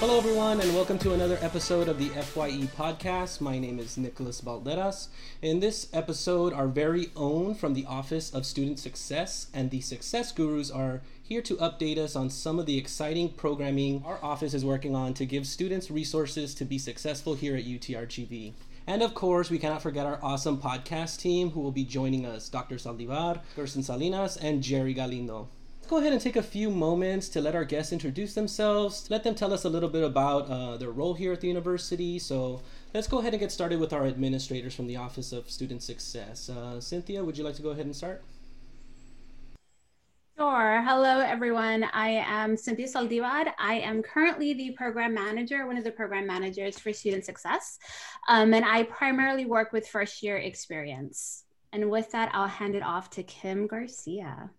Hello, everyone, and welcome to another episode of the FYE podcast. My name is Nicholas Balderas. In this episode, our very own from the Office of Student Success and the Success Gurus are here to update us on some of the exciting programming our office is working on to give students resources to be successful here at UTRGV. And of course, we cannot forget our awesome podcast team who will be joining us Dr. Saldivar, Gerson Salinas, and Jerry Galindo go ahead and take a few moments to let our guests introduce themselves, let them tell us a little bit about uh, their role here at the university. So let's go ahead and get started with our administrators from the Office of Student Success. Uh, Cynthia, would you like to go ahead and start? Sure. Hello, everyone. I am Cynthia Saldivar. I am currently the program manager, one of the program managers for Student Success. Um, and I primarily work with first year experience. And with that, I'll hand it off to Kim Garcia.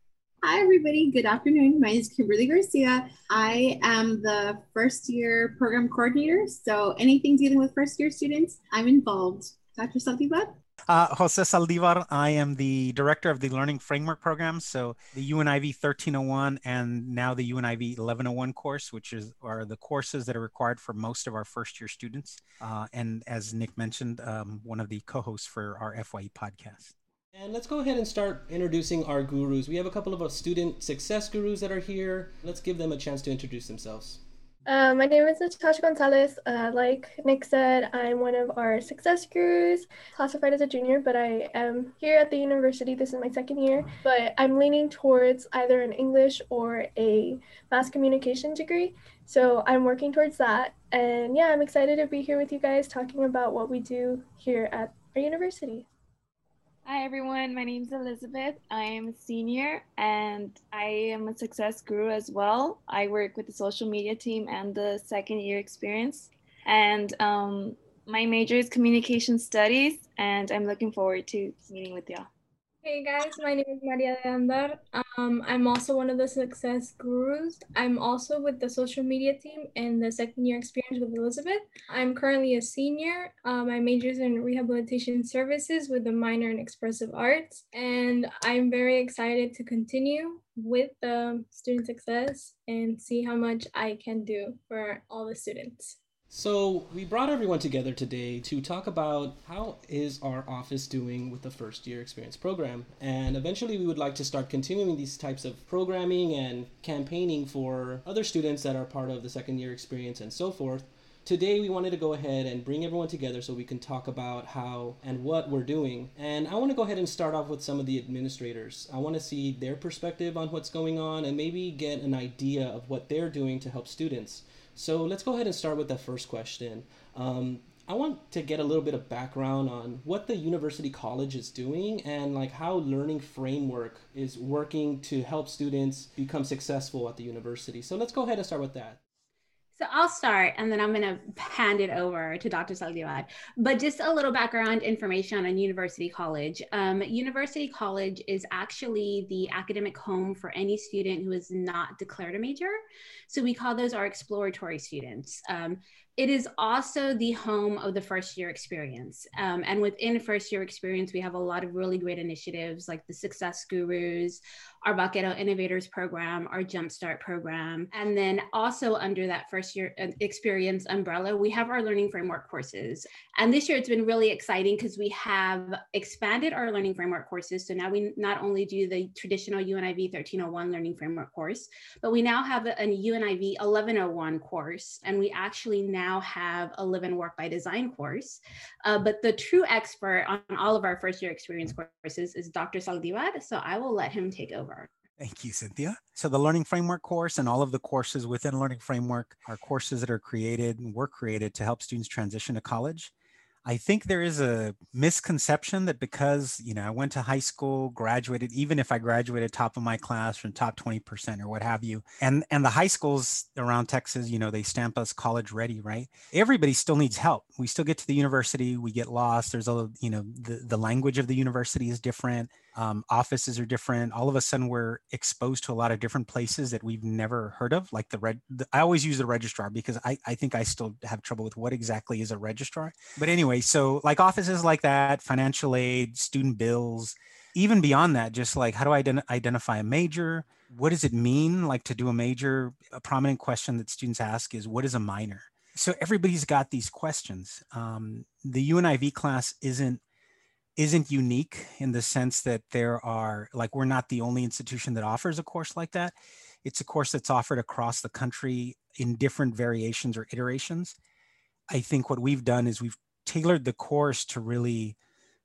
Hi, everybody. Good afternoon. My name is Kimberly Garcia. I am the first year program coordinator. So, anything dealing with first year students, I'm involved. Dr. Saldivar? Uh, Jose Saldivar. I am the director of the Learning Framework Program. So, the UNIV 1301 and now the UNIV 1101 course, which is are the courses that are required for most of our first year students. Uh, and as Nick mentioned, um, one of the co hosts for our FYE podcast. And let's go ahead and start introducing our gurus. We have a couple of our student success gurus that are here. Let's give them a chance to introduce themselves. Uh, my name is Natasha Gonzalez. Uh, like Nick said, I'm one of our success gurus, classified as a junior, but I am here at the university. This is my second year, but I'm leaning towards either an English or a mass communication degree. So I'm working towards that. And yeah, I'm excited to be here with you guys talking about what we do here at our university. Hi everyone, my name is Elizabeth. I am a senior and I am a success guru as well. I work with the social media team and the second year experience. And um, my major is communication studies, and I'm looking forward to meeting with y'all. Hey guys, my name is Maria de Andar. Um, I'm also one of the success gurus. I'm also with the social media team and the second year experience with Elizabeth. I'm currently a senior. Uh, my major is in rehabilitation services with a minor in expressive arts. And I'm very excited to continue with the student success and see how much I can do for all the students. So we brought everyone together today to talk about how is our office doing with the first year experience program. And eventually we would like to start continuing these types of programming and campaigning for other students that are part of the second year experience and so forth. Today we wanted to go ahead and bring everyone together so we can talk about how and what we're doing. And I want to go ahead and start off with some of the administrators. I want to see their perspective on what's going on and maybe get an idea of what they're doing to help students. So let's go ahead and start with the first question. Um, I want to get a little bit of background on what the university college is doing and like how learning framework is working to help students become successful at the university. So let's go ahead and start with that. So I'll start and then I'm going to hand it over to Dr. Saldivar. But just a little background information on University College. Um, University College is actually the academic home for any student who is not declared a major. So we call those our exploratory students. Um, it is also the home of the first year experience. Um, and within first year experience, we have a lot of really great initiatives like the Success Gurus, our Vaquero Innovators program, our Jumpstart program. And then also under that first year uh, experience umbrella, we have our learning framework courses. And this year it's been really exciting because we have expanded our learning framework courses. So now we not only do the traditional UNIV 1301 learning framework course, but we now have a, a UNIV 1101 course. And we actually now have a live and work by design course. Uh, but the true expert on all of our first year experience courses is Dr. Saldivar. So I will let him take over. Thank you, Cynthia. So the Learning Framework course and all of the courses within Learning Framework are courses that are created and were created to help students transition to college. I think there is a misconception that because, you know, I went to high school, graduated, even if I graduated top of my class from top 20% or what have you, and and the high schools around Texas, you know, they stamp us college ready, right? Everybody still needs help. We still get to the university, we get lost. There's a, you know, the, the language of the university is different um, offices are different all of a sudden we're exposed to a lot of different places that we've never heard of like the red the, i always use the registrar because I, I think i still have trouble with what exactly is a registrar but anyway so like offices like that financial aid student bills even beyond that just like how do i ident- identify a major what does it mean like to do a major? A prominent question that students ask is, what is a minor? So everybody's got these questions. Um, the UNIV class isn't isn't unique in the sense that there are like we're not the only institution that offers a course like that. It's a course that's offered across the country in different variations or iterations. I think what we've done is we've tailored the course to really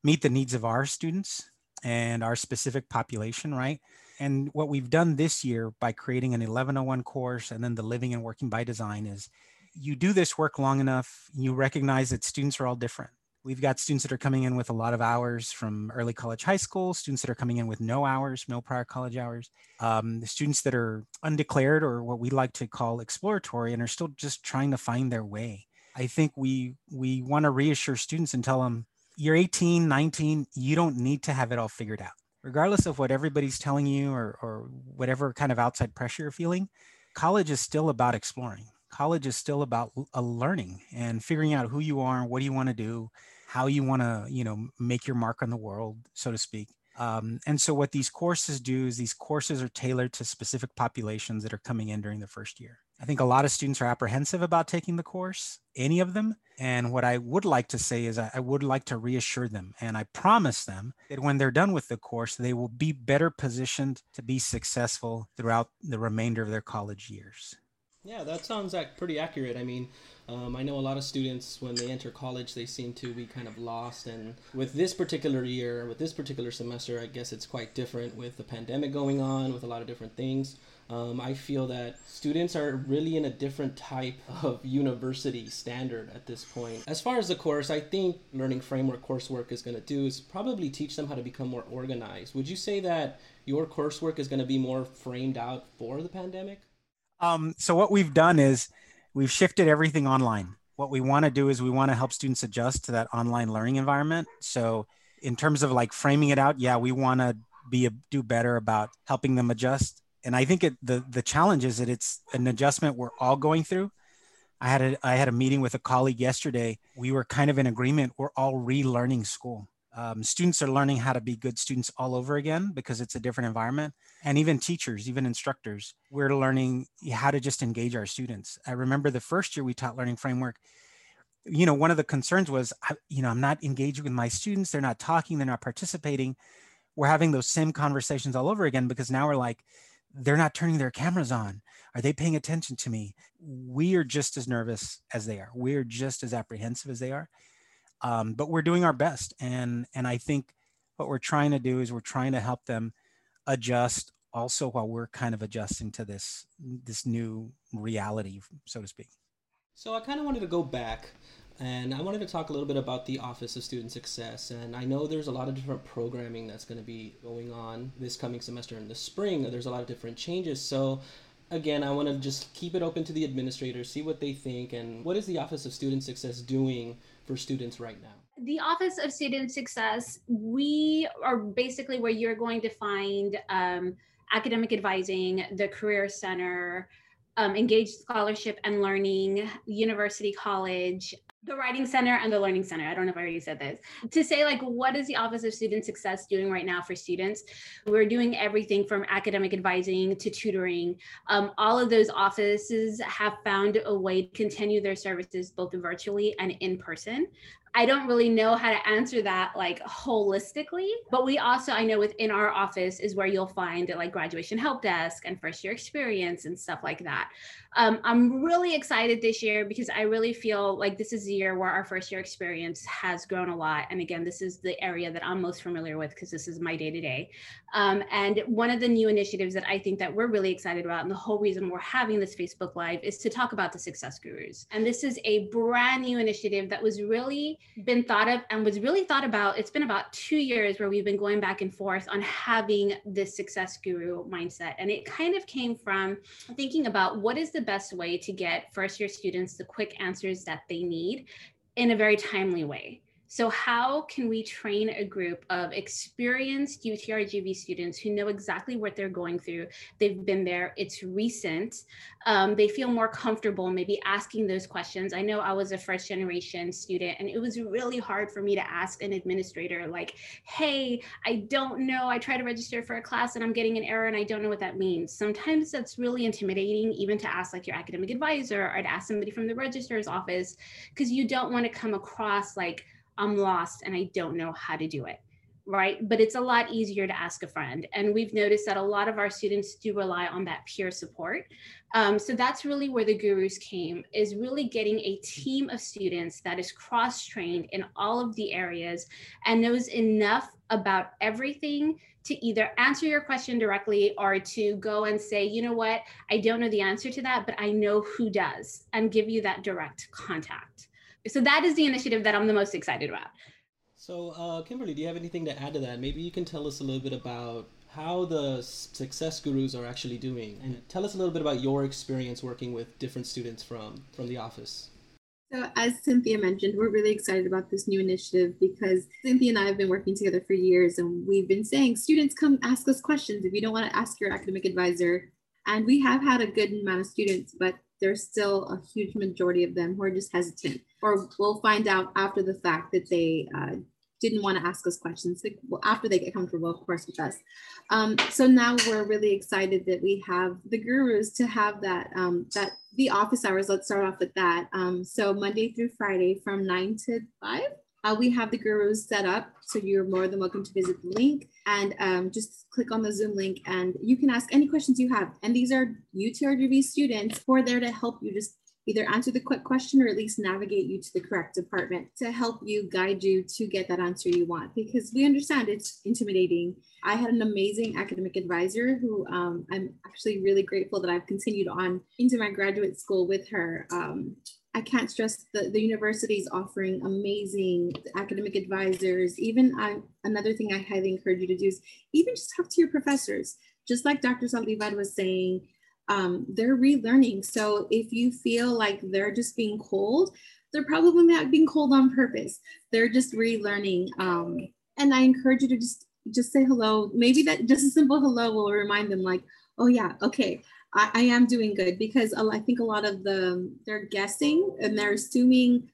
meet the needs of our students and our specific population, right? And what we've done this year by creating an 1101 course and then the living and working by design is you do this work long enough, you recognize that students are all different. We've got students that are coming in with a lot of hours from early college, high school, students that are coming in with no hours, no prior college hours, um, the students that are undeclared or what we like to call exploratory and are still just trying to find their way. I think we we want to reassure students and tell them you're 18, 19, you don't need to have it all figured out. Regardless of what everybody's telling you or, or whatever kind of outside pressure you're feeling, college is still about exploring. College is still about a learning and figuring out who you are, and what do you want to do, how you want to you know make your mark on the world so to speak. Um, and so what these courses do is these courses are tailored to specific populations that are coming in during the first year. I think a lot of students are apprehensive about taking the course any of them and what i would like to say is i would like to reassure them and i promise them that when they're done with the course they will be better positioned to be successful throughout the remainder of their college years yeah that sounds like pretty accurate i mean um, I know a lot of students, when they enter college, they seem to be kind of lost. And with this particular year, with this particular semester, I guess it's quite different with the pandemic going on, with a lot of different things. Um, I feel that students are really in a different type of university standard at this point. As far as the course, I think learning framework coursework is going to do is probably teach them how to become more organized. Would you say that your coursework is going to be more framed out for the pandemic? Um, so what we've done is we've shifted everything online. What we want to do is we want to help students adjust to that online learning environment. So in terms of like framing it out, yeah, we want to be a, do better about helping them adjust. And I think it, the the challenge is that it's an adjustment we're all going through. I had a I had a meeting with a colleague yesterday. We were kind of in agreement. We're all relearning school um, students are learning how to be good students all over again because it's a different environment. And even teachers even instructors we're learning how to just engage our students. I remember the first year we taught learning framework you know one of the concerns was you know i'm not engaging with my students. They're not talking. They're not participating. We're having those same conversations all over again because now we're like they're not turning their cameras on. Are they paying attention to me? We are just as nervous as they are. We're just as apprehensive as they are um, but we're doing our best. And and i think what we're trying to do is we're trying to help them adjust also while we're kind of adjusting to this this new reality so to speak. So i kind of wanted to go back and i wanted to talk a little bit about the office of student success. And i know there's a lot of different programming that's going to be going on this coming semester in the spring. There's a lot of different changes. So again, I want to just keep it open to the administrators, see what they think, and what is the Office of Student Success doing for students right now? The Office of Student Success, we are basically where you're going to find um, academic advising, the Career Center, um, engaged scholarship and learning, University College, the writing center and the learning center. I don't know if i already said this. To say like what is the office of student success doing right now for students? We're doing everything from academic advising to tutoring. Um, all of those offices have found a way to continue their services both virtually and in person I don't really know how to answer that like holistically, but we also, I know within our office is where you'll find like graduation help desk and first year experience and stuff like that. Um, I'm really excited this year because I really feel like this is the year where our first year experience has grown a lot. And again, this is the area that I'm most familiar with because this is my day to day. And one of the new initiatives that I think that we're really excited about, and the whole reason we're having this Facebook Live is to talk about the Success Gurus. And this is a brand new initiative that was really been thought of and was really thought about. It's been about two years where we've been going back and forth on having this Success Guru mindset. And it kind of came from thinking about what is the best way to get first year students the quick answers that they need in a very timely way. So, how can we train a group of experienced UTRGV students who know exactly what they're going through? They've been there, it's recent. Um, they feel more comfortable maybe asking those questions. I know I was a first generation student, and it was really hard for me to ask an administrator, like, hey, I don't know. I try to register for a class and I'm getting an error and I don't know what that means. Sometimes that's really intimidating, even to ask like your academic advisor or to ask somebody from the registrar's office, because you don't want to come across like, I'm lost and I don't know how to do it. Right. But it's a lot easier to ask a friend. And we've noticed that a lot of our students do rely on that peer support. Um, so that's really where the gurus came is really getting a team of students that is cross trained in all of the areas and knows enough about everything to either answer your question directly or to go and say, you know what, I don't know the answer to that, but I know who does, and give you that direct contact so that is the initiative that I'm the most excited about. So, uh, Kimberly, do you have anything to add to that? Maybe you can tell us a little bit about how the success gurus are actually doing, and tell us a little bit about your experience working with different students from from the office. So, as Cynthia mentioned, we're really excited about this new initiative because Cynthia and I have been working together for years, and we've been saying, students, come ask us questions if you don't want to ask your academic advisor. And we have had a good amount of students, but there's still a huge majority of them who are just hesitant, or we'll find out after the fact that they uh, didn't want to ask us questions after they get comfortable, of course, with us. Um, so now we're really excited that we have the gurus to have that um, that the office hours. Let's start off with that. Um, so Monday through Friday from nine to five. Uh, we have the gurus set up, so you're more than welcome to visit the link and um, just click on the Zoom link and you can ask any questions you have. And these are UTRGV students who are there to help you just either answer the quick question or at least navigate you to the correct department to help you guide you to get that answer you want because we understand it's intimidating. I had an amazing academic advisor who um, I'm actually really grateful that I've continued on into my graduate school with her. Um, I can't stress the, the universities offering amazing academic advisors. Even I, another thing I highly encourage you to do is even just talk to your professors. Just like Dr. Saldivar was saying, um, they're relearning. So if you feel like they're just being cold, they're probably not being cold on purpose. They're just relearning. Um, and I encourage you to just just say hello. Maybe that just a simple hello will remind them like, oh yeah, okay, I, I am doing good because I think a lot of the they're guessing and they're assuming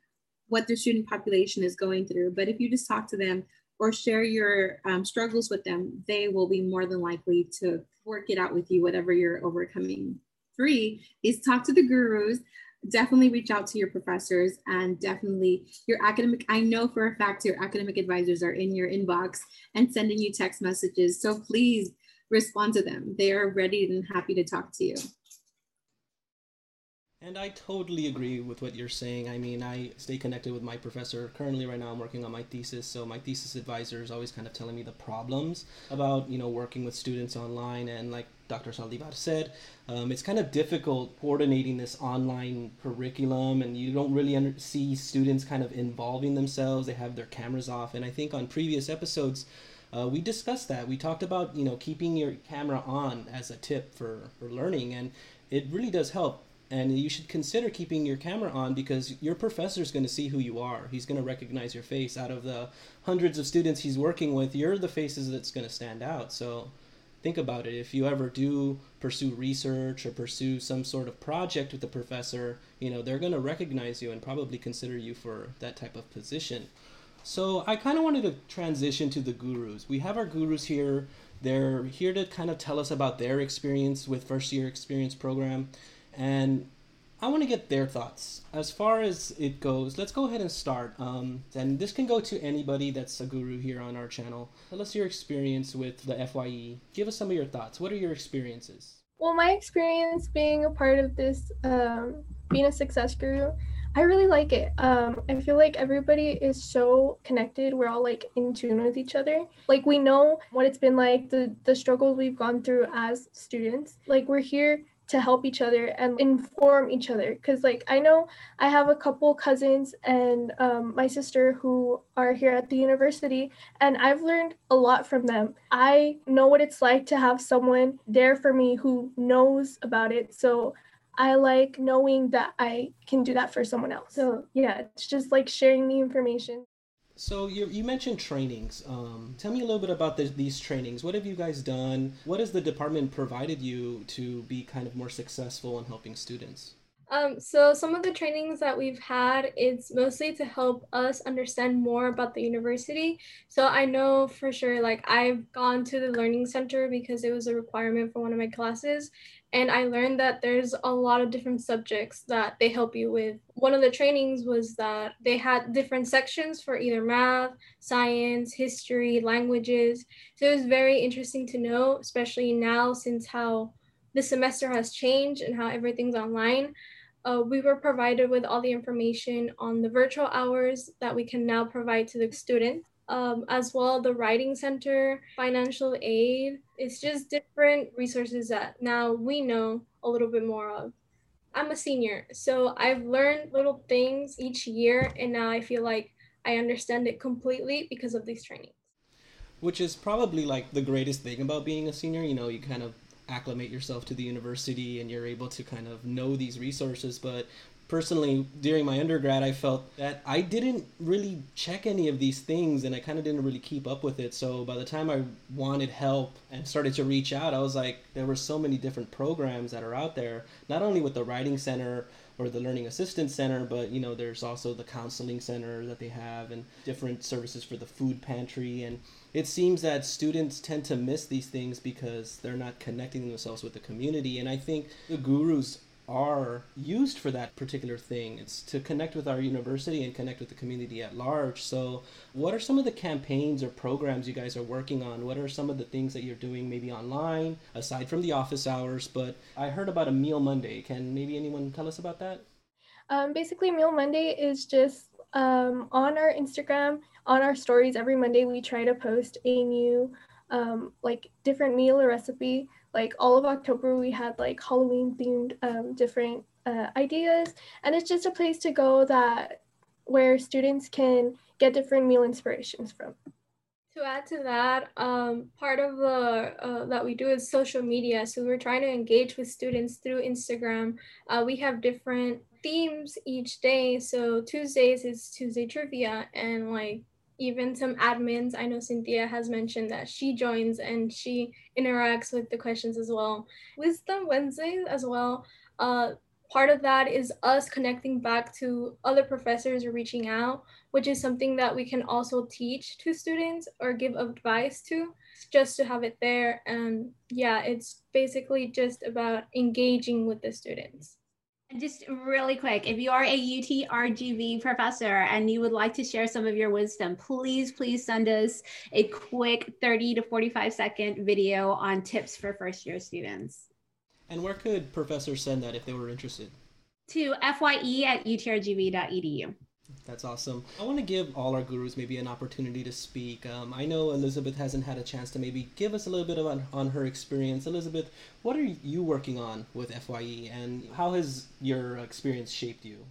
what their student population is going through. But if you just talk to them or share your um, struggles with them, they will be more than likely to work it out with you, whatever you're overcoming. Three is talk to the gurus. Definitely reach out to your professors and definitely your academic. I know for a fact your academic advisors are in your inbox and sending you text messages. So please respond to them. They are ready and happy to talk to you. And I totally agree with what you're saying. I mean, I stay connected with my professor. Currently, right now, I'm working on my thesis. So my thesis advisor is always kind of telling me the problems about, you know, working with students online. And like Dr. Saldivar said, um, it's kind of difficult coordinating this online curriculum, and you don't really under- see students kind of involving themselves. They have their cameras off. And I think on previous episodes, uh, we discussed that. We talked about you know keeping your camera on as a tip for for learning, and it really does help. And you should consider keeping your camera on because your professor is going to see who you are. He's going to recognize your face. Out of the hundreds of students he's working with, you're the faces that's going to stand out. So think about it. If you ever do pursue research or pursue some sort of project with the professor, you know, they're going to recognize you and probably consider you for that type of position. So I kind of wanted to transition to the gurus. We have our gurus here. They're here to kind of tell us about their experience with first year experience program. And I want to get their thoughts. As far as it goes, let's go ahead and start. Um, and this can go to anybody that's a guru here on our channel. Tell us your experience with the FYE. Give us some of your thoughts. What are your experiences? Well, my experience being a part of this, um, being a success guru, I really like it. Um, I feel like everybody is so connected. We're all like in tune with each other. Like we know what it's been like, the the struggles we've gone through as students. Like we're here to help each other and inform each other. Cause like I know I have a couple cousins and um, my sister who are here at the university, and I've learned a lot from them. I know what it's like to have someone there for me who knows about it. So I like knowing that I can do that for someone else. So yeah, it's just like sharing the information. So you, you mentioned trainings. Um, tell me a little bit about the, these trainings. What have you guys done? What has the department provided you to be kind of more successful in helping students? Um, so some of the trainings that we've had, it's mostly to help us understand more about the university. So I know for sure, like I've gone to the learning center because it was a requirement for one of my classes. And I learned that there's a lot of different subjects that they help you with. One of the trainings was that they had different sections for either math, science, history, languages. So it was very interesting to know, especially now since how the semester has changed and how everything's online uh, we were provided with all the information on the virtual hours that we can now provide to the students. Um, as well, the writing center, financial aid. It's just different resources that now we know a little bit more of. I'm a senior, so I've learned little things each year, and now I feel like I understand it completely because of these trainings. Which is probably like the greatest thing about being a senior. You know, you kind of acclimate yourself to the university and you're able to kind of know these resources but personally during my undergrad i felt that i didn't really check any of these things and i kind of didn't really keep up with it. So by the time i wanted help and started to reach out i was like there were so many different programs that are out there not only with the writing center or the learning assistance center but you know there's also the counseling center that they have and different services for the food pantry and it seems that students tend to miss these things because they're not connecting themselves with the community and i think the gurus are used for that particular thing. It's to connect with our university and connect with the community at large. So, what are some of the campaigns or programs you guys are working on? What are some of the things that you're doing maybe online aside from the office hours? But I heard about a Meal Monday. Can maybe anyone tell us about that? Um, basically, Meal Monday is just um, on our Instagram, on our stories every Monday, we try to post a new, um, like, different meal or recipe. Like, all of October, we had like Halloween themed um, different uh, ideas. And it's just a place to go that where students can get different meal inspirations from. To add to that, um, part of the uh, that we do is social media. So we're trying to engage with students through Instagram. Uh, we have different themes each day. So Tuesdays is Tuesday trivia, and like even some admins, I know Cynthia has mentioned that she joins and she interacts with the questions as well. Wisdom Wednesdays as well. Uh, part of that is us connecting back to other professors or reaching out, which is something that we can also teach to students or give advice to just to have it there. And yeah, it's basically just about engaging with the students. Just really quick, if you are a UTRGV professor and you would like to share some of your wisdom, please, please send us a quick 30 to 45 second video on tips for first year students. And where could professors send that if they were interested? To fye at utrgv.edu. That's awesome. I want to give all our gurus maybe an opportunity to speak. Um, I know Elizabeth hasn't had a chance to maybe give us a little bit of on, on her experience. Elizabeth, what are you working on with FYE and how has your experience shaped you?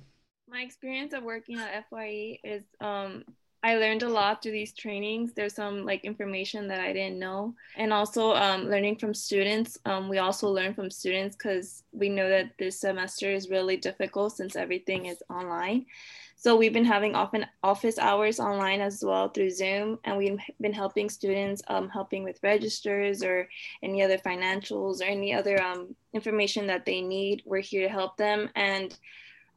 My experience of working at FYE is um, I learned a lot through these trainings. There's some like information that I didn't know, and also um, learning from students. Um, we also learn from students because we know that this semester is really difficult since everything is online. So we've been having often office hours online as well through Zoom, and we've been helping students, um, helping with registers or any other financials or any other um, information that they need. We're here to help them, and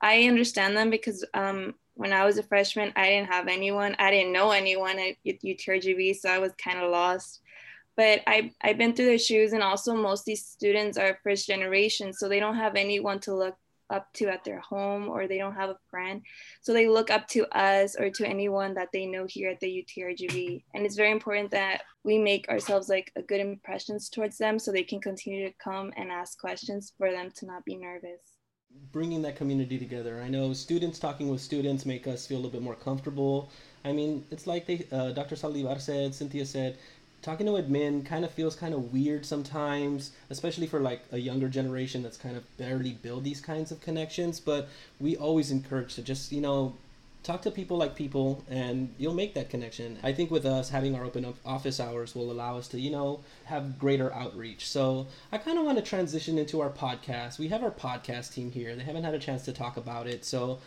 I understand them because um, when I was a freshman, I didn't have anyone. I didn't know anyone at UTRGV, so I was kind of lost. But I, I've been through their shoes, and also most these students are first generation, so they don't have anyone to look up to at their home or they don't have a friend. So they look up to us or to anyone that they know here at the UTRGV. And it's very important that we make ourselves like a good impressions towards them so they can continue to come and ask questions for them to not be nervous. Bringing that community together. I know students talking with students make us feel a little bit more comfortable. I mean, it's like they, uh, Dr. Saldívar said, Cynthia said, talking to admin kind of feels kind of weird sometimes, especially for like a younger generation that's kind of barely build these kinds of connections. But we always encourage to just, you know, talk to people like people and you'll make that connection. I think with us having our open office hours will allow us to, you know, have greater outreach. So I kind of want to transition into our podcast. We have our podcast team here. They haven't had a chance to talk about it. So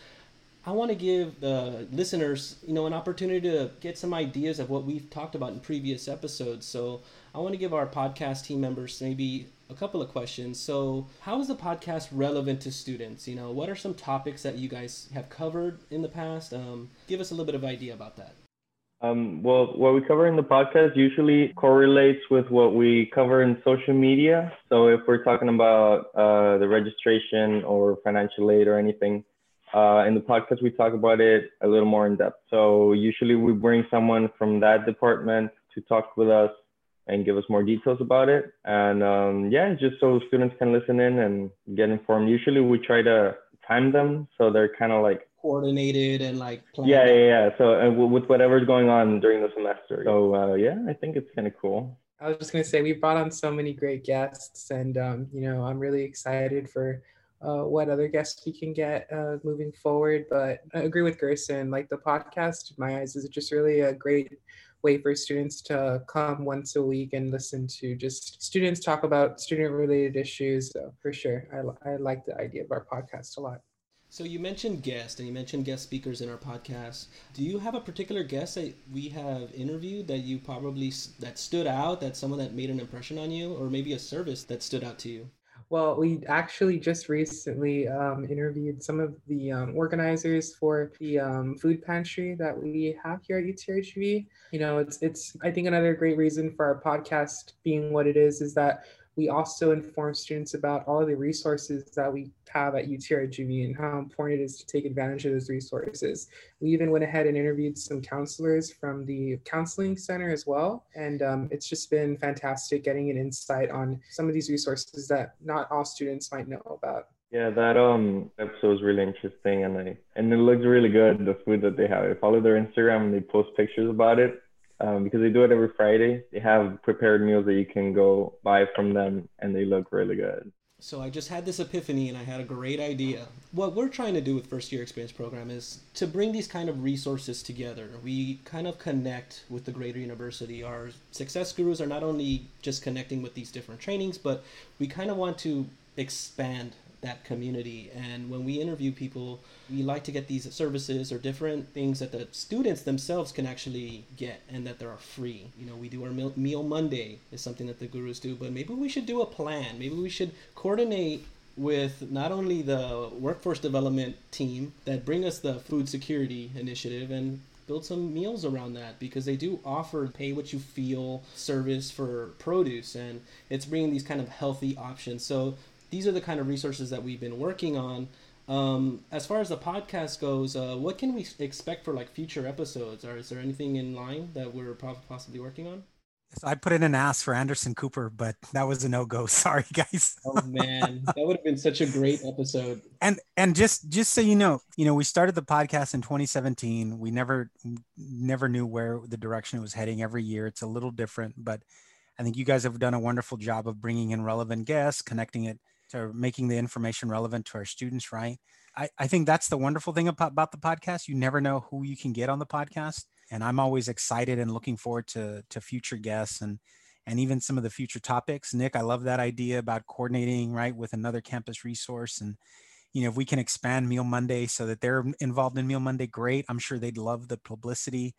I want to give the listeners, you know, an opportunity to get some ideas of what we've talked about in previous episodes. So I want to give our podcast team members maybe a couple of questions. So, how is the podcast relevant to students? You know, what are some topics that you guys have covered in the past? Um, give us a little bit of idea about that. Um, well, what we cover in the podcast usually correlates with what we cover in social media. So if we're talking about uh, the registration or financial aid or anything, uh, in the podcast we talk about it a little more in depth. So usually we bring someone from that department to talk with us and give us more details about it. And um, yeah, just so students can listen in and get informed. Usually we try to time them so they're kind of like coordinated and like yeah yeah yeah so uh, with whatever's going on during the semester so uh, yeah i think it's kind of cool i was just going to say we brought on so many great guests and um, you know i'm really excited for uh, what other guests we can get uh, moving forward but i agree with gerson like the podcast in my eyes is just really a great way for students to come once a week and listen to just students talk about student related issues so for sure I, I like the idea of our podcast a lot so you mentioned guests and you mentioned guest speakers in our podcast. Do you have a particular guest that we have interviewed that you probably that stood out, that someone that made an impression on you, or maybe a service that stood out to you? Well, we actually just recently um, interviewed some of the um, organizers for the um, food pantry that we have here at UTRGV. You know, it's it's I think another great reason for our podcast being what it is is that we also inform students about all of the resources that we have at UTRGV and how important it is to take advantage of those resources. We even went ahead and interviewed some counselors from the counseling center as well. And um, it's just been fantastic getting an insight on some of these resources that not all students might know about. Yeah, that um episode was really interesting and I and it looks really good, the food that they have. I follow their Instagram and they post pictures about it um, because they do it every Friday. They have prepared meals that you can go buy from them, and they look really good. So I just had this epiphany, and I had a great idea. What we're trying to do with First Year Experience Program is to bring these kind of resources together. We kind of connect with the greater university. Our success gurus are not only just connecting with these different trainings, but we kind of want to expand that community. And when we interview people, we like to get these services or different things that the students themselves can actually get and that they are free. You know, we do our meal, Monday is something that the gurus do, but maybe we should do a plan. Maybe we should coordinate with not only the workforce development team that bring us the food security initiative and build some meals around that because they do offer pay what you feel service for produce and it's bringing these kind of healthy options so these are the kind of resources that we've been working on. Um, as far as the podcast goes, uh, what can we expect for like future episodes? Or is there anything in line that we're possibly working on? I put in an ask for Anderson Cooper, but that was a no go. Sorry, guys. oh man, that would have been such a great episode. And and just just so you know, you know, we started the podcast in 2017. We never never knew where the direction it was heading. Every year, it's a little different, but I think you guys have done a wonderful job of bringing in relevant guests, connecting it to making the information relevant to our students, right? I, I think that's the wonderful thing about, about the podcast. You never know who you can get on the podcast. And I'm always excited and looking forward to, to future guests and, and even some of the future topics. Nick, I love that idea about coordinating, right, with another campus resource. And, you know, if we can expand Meal Monday so that they're involved in Meal Monday, great. I'm sure they'd love the publicity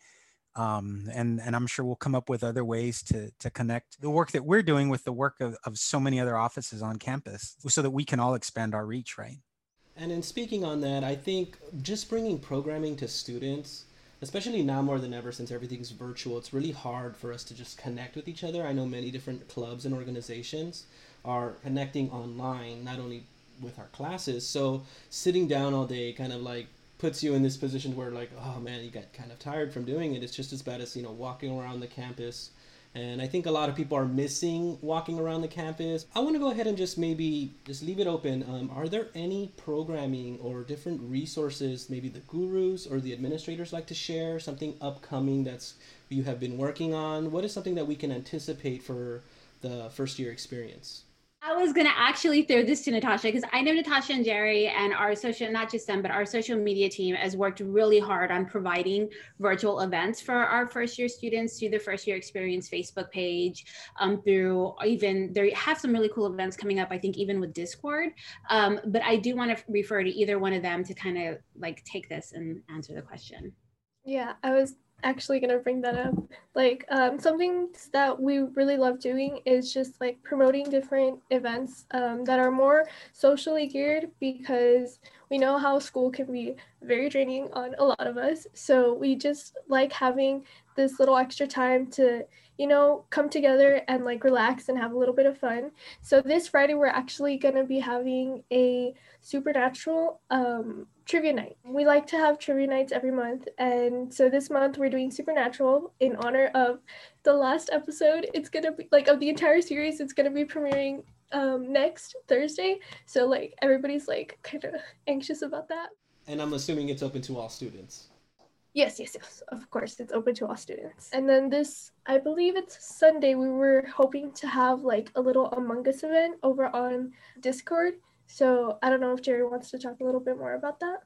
um, and and I'm sure we'll come up with other ways to to connect the work that we're doing with the work of, of so many other offices on campus, so that we can all expand our reach, right? And in speaking on that, I think just bringing programming to students, especially now more than ever since everything's virtual, it's really hard for us to just connect with each other. I know many different clubs and organizations are connecting online, not only with our classes. So sitting down all day, kind of like puts you in this position where like oh man you get kind of tired from doing it. It's just as bad as you know walking around the campus. And i think a lot of people are missing walking around the campus. I want to go ahead and just maybe just leave it open. Um, are there any programming or different resources maybe the gurus or the administrators like to share? Something upcoming that's you have been working on? What is something that we can anticipate for the first year experience I was gonna actually throw this to Natasha because I know Natasha and Jerry and our social, not just them, but our social media team has worked really hard on providing virtual events for our first year students through the first year experience Facebook page, um, through even they have some really cool events coming up. I think even with Discord. Um, but I do want to refer to either one of them to kind of like take this and answer the question. Yeah, I was actually gonna bring that up. Like um, something that we really love doing is just like promoting different events um, that are more socially geared because we know how school can be very draining on a lot of us. So we just like having this little extra time to you know come together and like relax and have a little bit of fun. So this Friday we're actually gonna be having a supernatural um, trivia night. We like to have trivia nights every month. And so this month we're doing Supernatural in honor of the last episode. It's going to be like of the entire series, it's going to be premiering um, next Thursday. So like everybody's like kind of anxious about that. And I'm assuming it's open to all students. Yes, yes, yes. Of course, it's open to all students. And then this, I believe it's Sunday, we were hoping to have like a little Among Us event over on Discord. So I don't know if Jerry wants to talk a little bit more about that.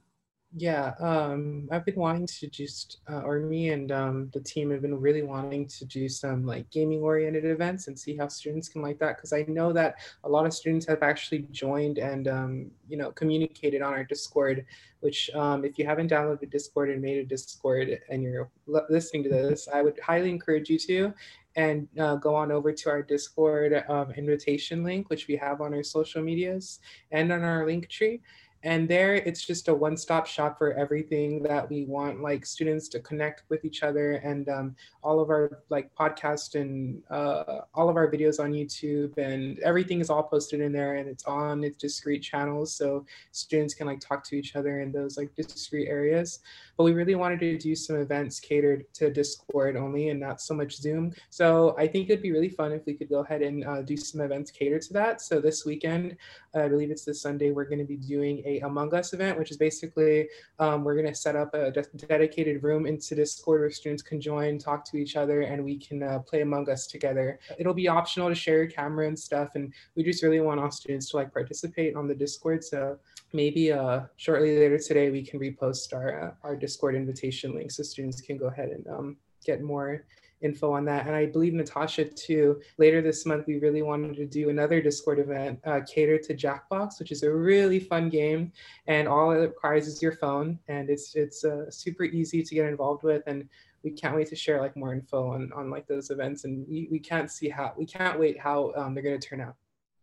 Yeah, um, I've been wanting to just, uh, or me and um, the team have been really wanting to do some like gaming oriented events and see how students can like that. Because I know that a lot of students have actually joined and, um, you know, communicated on our Discord, which um, if you haven't downloaded Discord and made a Discord and you're listening to this, I would highly encourage you to and uh, go on over to our Discord um, invitation link, which we have on our social medias and on our link tree and there it's just a one-stop shop for everything that we want like students to connect with each other and um, all of our like podcast and uh, all of our videos on youtube and everything is all posted in there and it's on its discrete channels so students can like talk to each other in those like discrete areas. But we really wanted to do some events catered to discord only and not so much zoom. So i think it'd be really fun if we could go ahead and uh, do some events catered to that. So this weekend i believe it's this sunday we're going to be doing a among Us event, which is basically um, we're going to set up a de- dedicated room into Discord where students can join, talk to each other, and we can uh, play Among Us together. It'll be optional to share your camera and stuff, and we just really want all students to like participate on the Discord. So maybe uh, shortly later today we can repost our uh, our Discord invitation link so students can go ahead and um, get more info on that. And I believe Natasha too. Later this month, we really wanted to do another Discord event uh, catered to Jackbox, which is a really fun game, and all it requires is your phone, and it's it's uh, super easy to get involved with, and we can't wait to share like more info on on like those events, and we, we can't see how we can't wait how um, they're gonna turn out.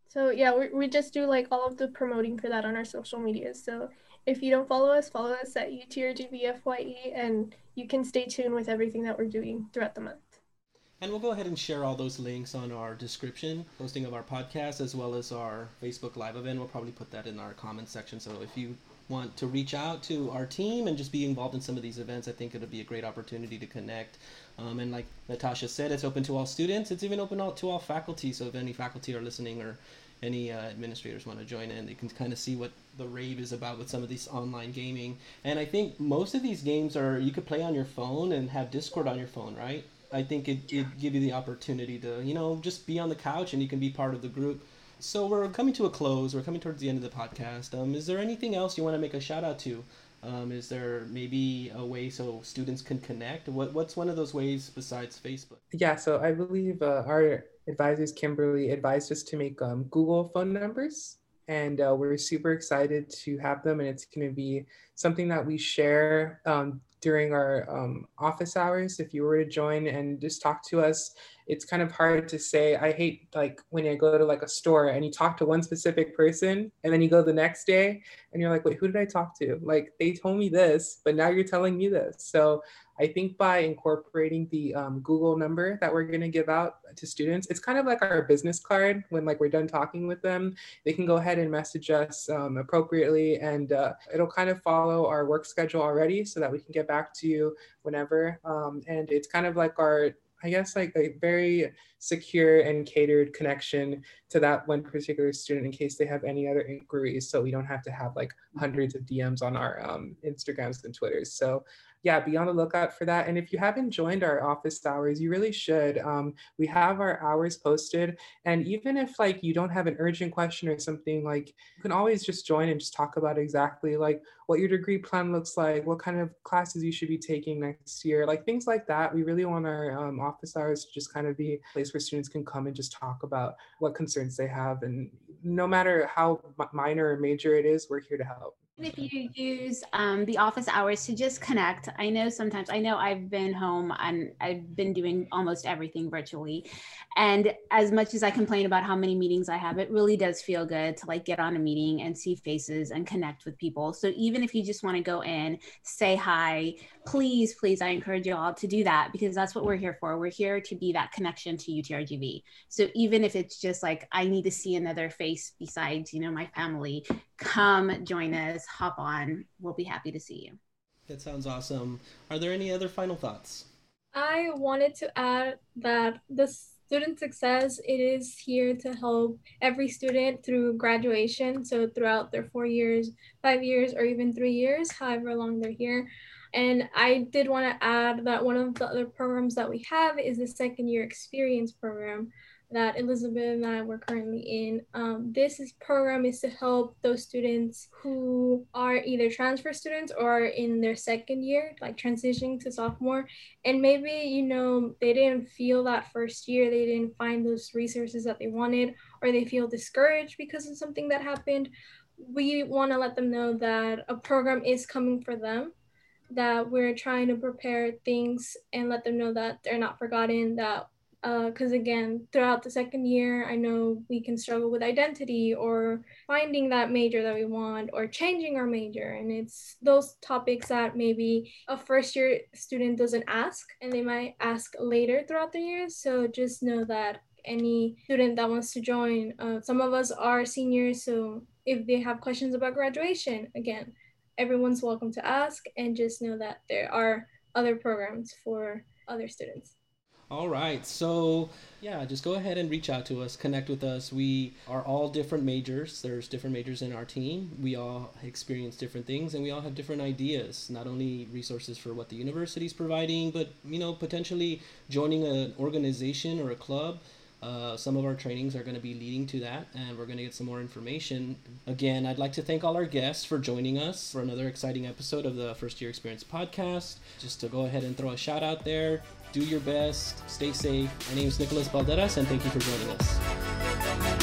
So yeah, we, we just do like all of the promoting for that on our social medias. So if you don't follow us, follow us at UTRGVFYE and you can stay tuned with everything that we're doing throughout the month. And we'll go ahead and share all those links on our description posting of our podcast as well as our Facebook Live event. We'll probably put that in our comments section. So if you want to reach out to our team and just be involved in some of these events, I think it'll be a great opportunity to connect. Um, and like Natasha said, it's open to all students. It's even open to all faculty. So if any faculty are listening or any uh, administrators want to join in, they can kind of see what the rave is about with some of these online gaming. And I think most of these games are you could play on your phone and have Discord on your phone, right? I think it it give you the opportunity to you know just be on the couch and you can be part of the group. So we're coming to a close. We're coming towards the end of the podcast. Um, is there anything else you want to make a shout out to? Um, is there maybe a way so students can connect? What what's one of those ways besides Facebook? Yeah, so I believe uh, our advisors Kimberly advised us to make um, Google phone numbers and uh, we're super excited to have them and it's going to be something that we share um, during our um, office hours if you were to join and just talk to us it's kind of hard to say. I hate like when i go to like a store and you talk to one specific person and then you go the next day and you're like wait who did i talk to? Like they told me this but now you're telling me this. So I think by incorporating the um, Google number that we're going to give out to students, it's kind of like our business card. When like we're done talking with them, they can go ahead and message us um, appropriately, and uh, it'll kind of follow our work schedule already, so that we can get back to you whenever. Um, and it's kind of like our I guess like a very secure and catered connection to that one particular student in case they have any other inquiries. So we don't have to have like hundreds of DMs on our um, Instagrams and Twitters. So yeah, be on the lookout for that. And if you haven't joined our office hours, you really should. Um, we have our hours posted. And even if like you don't have an urgent question or something, like you can always just join and just talk about exactly like what your degree plan looks like, what kind of classes you should be taking next year, like things like that. We really want our um, office hours to just kind of be a place where students can come and just talk about what concerns they have. And no matter how minor or major it is, we're here to help if you use um, the office hours to just connect i know sometimes i know i've been home and i've been doing almost everything virtually. And as much as i complain about how many meetings i have it really does feel good to like get on a meeting and see faces and connect with people. So even if you just want to go in say hi please please i encourage you all to do that because that's what we're here for. We're here to be that connection to utrgv so even if it's just like i need to see another face besides you know my family come join us, hop on. We'll be happy to see you. That sounds awesome. Are there any other final thoughts? I wanted to add that the student success it is here to help every student through graduation so throughout their four years five years or even three years however long they're here and i did want to add that one of the other programs that we have is the second year experience program that Elizabeth and I were currently in. Um, this is, program is to help those students who are either transfer students or in their second year, like transitioning to sophomore. And maybe, you know, they didn't feel that first year, they didn't find those resources that they wanted, or they feel discouraged because of something that happened. We want to let them know that a program is coming for them that we're trying to prepare things and let them know that they're not forgotten, that because uh, again throughout the second year i know we can struggle with identity or finding that major that we want or changing our major. And it's those topics that maybe a first year student doesn't ask and they might ask later throughout the years so just know that any student that wants to join uh, some of us are seniors. So if they have questions about graduation again everyone's welcome to ask and just know that there are other programs for other students all right. So, yeah, just go ahead and reach out to us, connect with us. We are all different majors. There's different majors in our team. We all experience different things and we all have different ideas, not only resources for what the university is providing, but, you know, potentially joining an organization or a club uh, some of our trainings are going to be leading to that, and we're going to get some more information. Again, I'd like to thank all our guests for joining us for another exciting episode of the First Year Experience podcast. Just to go ahead and throw a shout out there, do your best, stay safe. My name is Nicholas Balderas, and thank you for joining us.